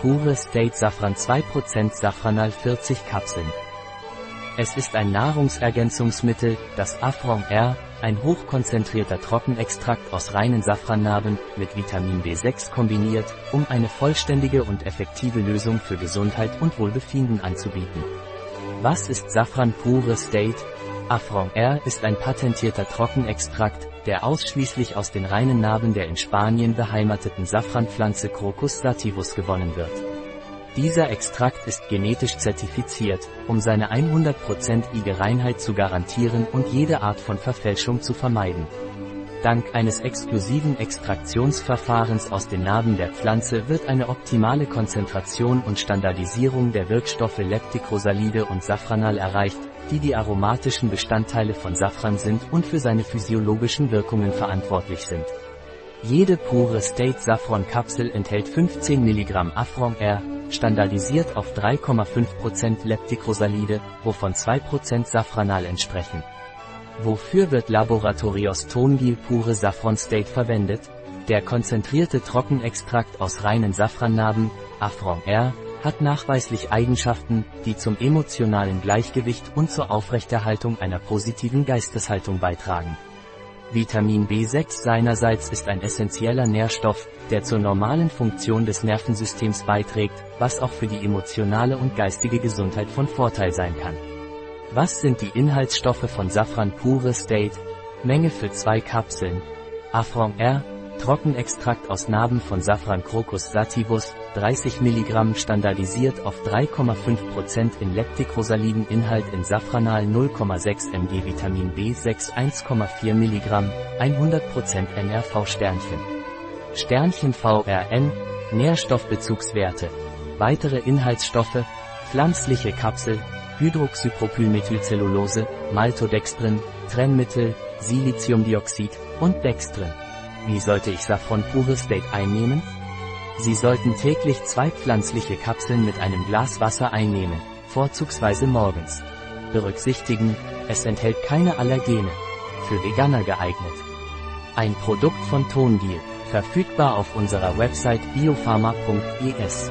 Pure State Safran 2% Safranal 40 Kapseln. Es ist ein Nahrungsergänzungsmittel, das Afron R, ein hochkonzentrierter Trockenextrakt aus reinen Safrannarben, mit Vitamin B6 kombiniert, um eine vollständige und effektive Lösung für Gesundheit und Wohlbefinden anzubieten. Was ist Safran Pure State? Afron R ist ein patentierter Trockenextrakt, der ausschließlich aus den reinen Narben der in Spanien beheimateten Safranpflanze Crocus sativus gewonnen wird. Dieser Extrakt ist genetisch zertifiziert, um seine 100%ige Reinheit zu garantieren und jede Art von Verfälschung zu vermeiden. Dank eines exklusiven Extraktionsverfahrens aus den Narben der Pflanze wird eine optimale Konzentration und Standardisierung der Wirkstoffe Leptikrosalide und Safranal erreicht, die die aromatischen Bestandteile von Safran sind und für seine physiologischen Wirkungen verantwortlich sind. Jede pure State Saffron Kapsel enthält 15 mg Afron R, standardisiert auf 3,5% Leptikrosalide, wovon 2% Safranal entsprechen. Wofür wird Laboratorios Tongil pure Saffron State verwendet? Der konzentrierte Trockenextrakt aus reinen Safrannarben, Afron R, hat nachweislich Eigenschaften, die zum emotionalen Gleichgewicht und zur Aufrechterhaltung einer positiven Geisteshaltung beitragen. Vitamin B6 seinerseits ist ein essentieller Nährstoff, der zur normalen Funktion des Nervensystems beiträgt, was auch für die emotionale und geistige Gesundheit von Vorteil sein kann. Was sind die Inhaltsstoffe von Safran Pure State? Menge für zwei Kapseln. Afron R, Trockenextrakt aus Narben von Safran Crocus sativus, 30 mg standardisiert auf 3,5% in leptikrosaliden Inhalt in Safranal 0,6 mg Vitamin B6 1,4 mg, 100% NRV Sternchen. Sternchen VRN, Nährstoffbezugswerte. Weitere Inhaltsstoffe, pflanzliche Kapsel, Hydroxypropylmethylcellulose, Maltodextrin, Trennmittel, Siliziumdioxid und Dextrin. Wie sollte ich Saffron Pure State einnehmen? Sie sollten täglich zwei pflanzliche Kapseln mit einem Glas Wasser einnehmen, vorzugsweise morgens. Berücksichtigen, es enthält keine Allergene. Für Veganer geeignet. Ein Produkt von Tongil, verfügbar auf unserer Website biopharma.es.